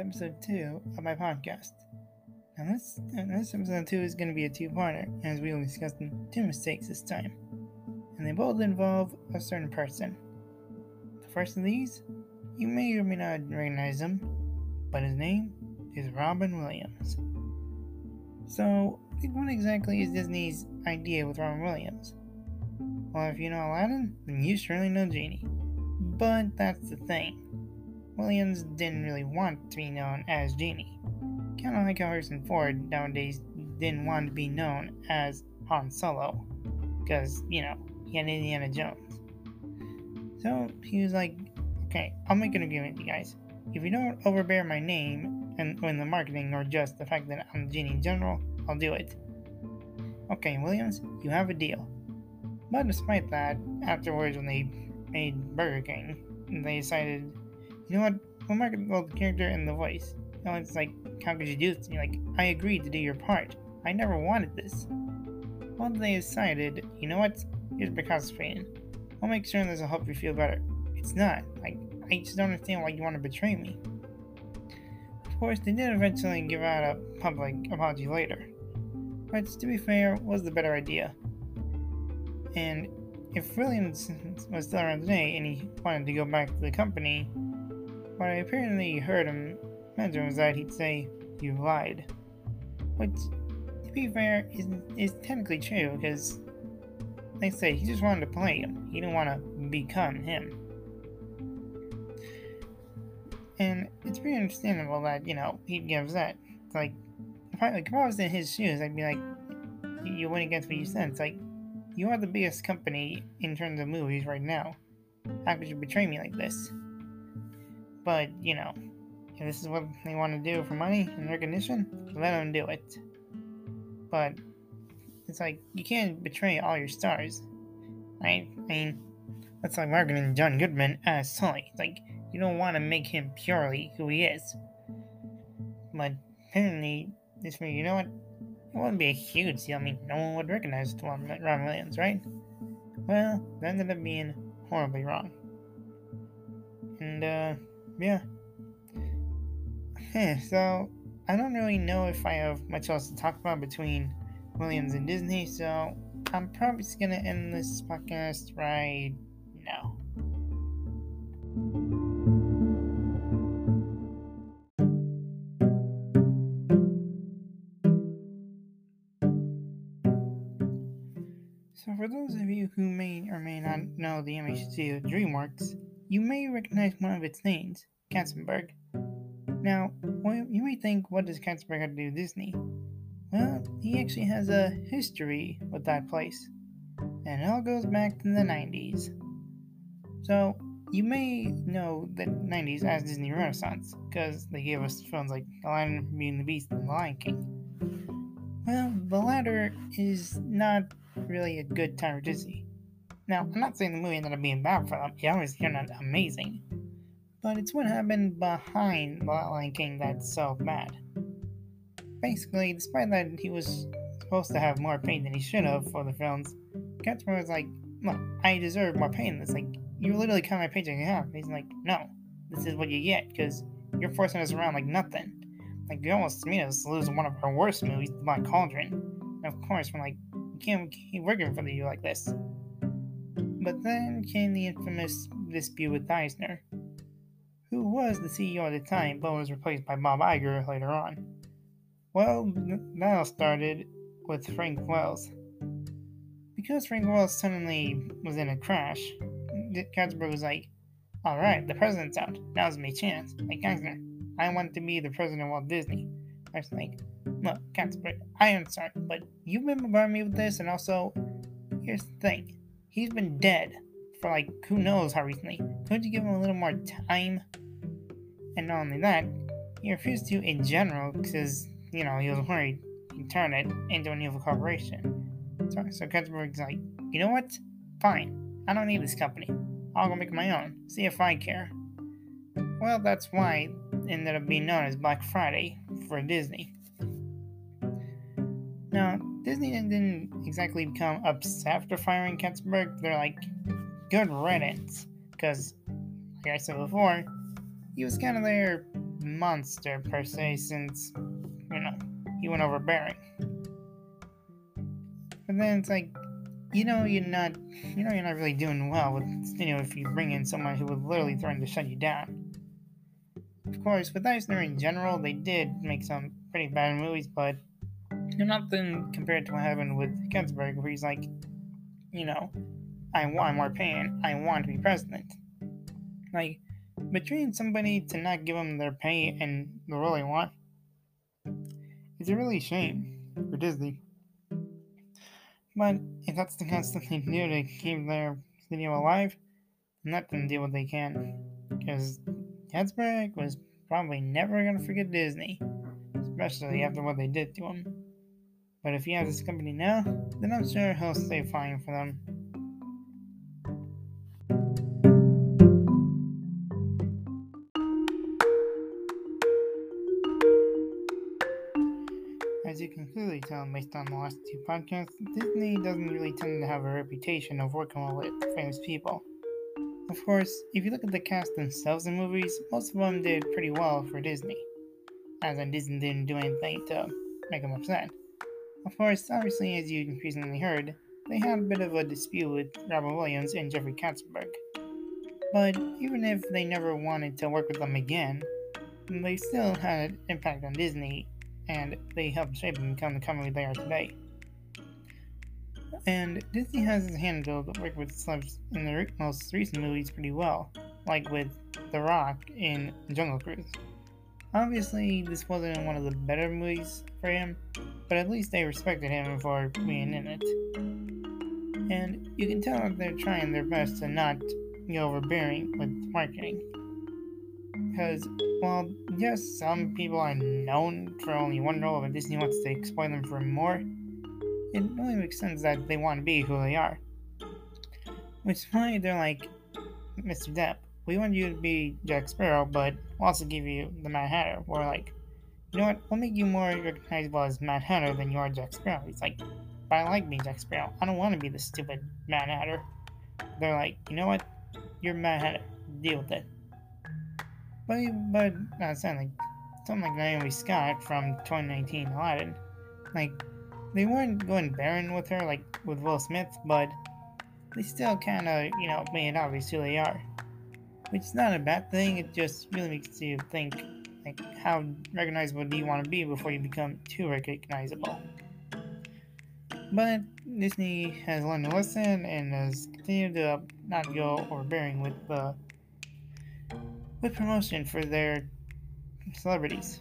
episode 2 of my podcast. Now, this, this episode 2 is going to be a two parter, as we will discuss two mistakes this time. And they both involve a certain person. The first of these, you may or may not recognize him, but his name is Robin Williams. So, what exactly is Disney's idea with Robin Williams? Well, if you know Aladdin, then you surely know Genie. But that's the thing. Williams didn't really want to be known as Genie. Kind of like how Harrison Ford nowadays didn't want to be known as Han Solo. Because, you know, he had Indiana Jones. So he was like, okay, I'll make an agreement with you guys. If you don't overbear my name and in the marketing or just the fact that I'm Genie in general, I'll do it. Okay, Williams, you have a deal. But despite that, afterwards when they made Burger King, they decided you know what? Both the character and the voice. You know, it's like, how could you do this? You're like, I agreed to do your part. I never wanted this. Well, they decided, you know what? Here's pain. I'll make sure this will help you feel better. It's not. Like, I just don't understand why you want to betray me. Of course, they did eventually give out a public apology later. But to be fair, was the better idea. And if Williams was still around today and he wanted to go back to the company, what I apparently heard him mention was that he'd say, You lied. Which, to be fair, is, is technically true because, like I say, he just wanted to play him. He didn't want to become him. And it's pretty understandable that, you know, he'd get upset. It's like, if I, like, if I was in his shoes, I'd be like, You went against what you said. It's like, you are the biggest company in terms of movies right now. How could you betray me like this? But, you know, if this is what they want to do for money and recognition, let them do it. But it's like, you can't betray all your stars. Right? I mean, that's like marketing John Goodman as Sully. Like, you don't want to make him purely who he is. But apparently, this movie, you know what? It wouldn't be a huge deal. I mean, no one would recognize Robin Williams, right? Well, that ended up being horribly wrong. And, uh, yeah. Okay, so I don't really know if I have much else to talk about between Williams and Disney, so I'm probably just gonna end this podcast right now. So, for those of you who may or may not know the MHC DreamWorks, you may recognize one of its names, Katzenberg. Now, you may think, what does Katzenberg have to do with Disney? Well, he actually has a history with that place, and it all goes back to the 90s. So, you may know the 90s as Disney Renaissance, because they gave us films like Aladdin, Beauty and the Beast, and The Lion King. Well, the latter is not really a good time for Disney. Now, I'm not saying the movie ended up being bad for them. Yeah, was not amazing. But it's what happened behind The Lion King that's so bad. Basically, despite that he was supposed to have more pain than he should have for the films, Katzenberg was like, look, I deserve more pain. It's like, you literally cut my paycheck in half. He's like, no, this is what you get, because you're forcing us around like nothing. Like, you almost made us lose one of our worst movies, The Black Cauldron. And of course, we're like, we can't keep working for you like this. But then came the infamous dispute with Eisner, who was the CEO at the time but was replaced by Bob Iger later on. Well, that all started with Frank Wells. Because Frank Wells suddenly was in a crash, Katzenberg was like, Alright, the president's out. Now's my chance. Like Eisner, I want to be the president of Walt Disney. I was like, Look, Katzenberg, I am sorry, but you've been bombarding me with this, and also, here's the thing he's been dead for like who knows how recently. Couldn't you give him a little more time? And not only that, he refused to in general because, you know, he was worried he'd turn it into an evil corporation. So, so Katzenberg's like, you know what? Fine. I don't need this company. I'll go make my own. See if I care. Well, that's why it ended up being known as Black Friday for Disney. Now, Disney didn't exactly become upset after firing Katzenberg. They're like, good riddance. Because, like I said before, he was kind of their monster per se, since you know he went overbearing. But then it's like, you know, you're not, you know, you're not really doing well with, you know, if you bring in someone who would literally threaten to shut you down. Of course, with Eisner in general, they did make some pretty bad movies, but nothing compared to what happened with Katzenberg, where he's like, you know, I want more pain. I want to be president. Like, betraying somebody to not give them their pay and the role they want is a really shame for Disney. But if that's the kind of stuff they do to keep their studio alive, then let them do what they can. Because Katzenberg was probably never going to forget Disney, especially after what they did to him. But if he has this company now, then I'm sure he'll stay fine for them. As you can clearly tell based on the last two podcasts, Disney doesn't really tend to have a reputation of working well with famous people. Of course, if you look at the cast themselves in movies, most of them did pretty well for Disney, as in Disney didn't do anything to make them upset. Of course, obviously, as you recently heard, they had a bit of a dispute with Robin Williams and Jeffrey Katzenberg. But even if they never wanted to work with them again, they still had an impact on Disney and they helped shape and become the company they are today. And Disney has handled work with celebs in the most recent movies pretty well, like with The Rock in Jungle Cruise. Obviously, this wasn't one of the better movies for him, but at least they respected him for being in it. And you can tell they're trying their best to not be overbearing with marketing. Because while yes, some people are known for only one role, but Disney wants to exploit them for more, it only makes sense that they want to be who they are. Which is why they're like, Mr. Depp, we want you to be Jack Sparrow, but we'll also give you the Mad Hatter. We're like, you know what, we'll make you more recognizable as Mad Hatter than you are Jack Sparrow. He's like, but I like being Jack Sparrow. I don't want to be the stupid Mad Hatter. They're like, you know what, you're Mad Hatter. Deal with it. But, but uh, not saying like something like Naomi Scott from 2019 Aladdin, like they weren't going barren with her like with Will Smith, but they still kind of you know made it obvious who they are, which is not a bad thing. It just really makes you think like how recognizable do you want to be before you become too recognizable. But Disney has learned a lesson and has continued to not go overbearing with the with promotion for their celebrities.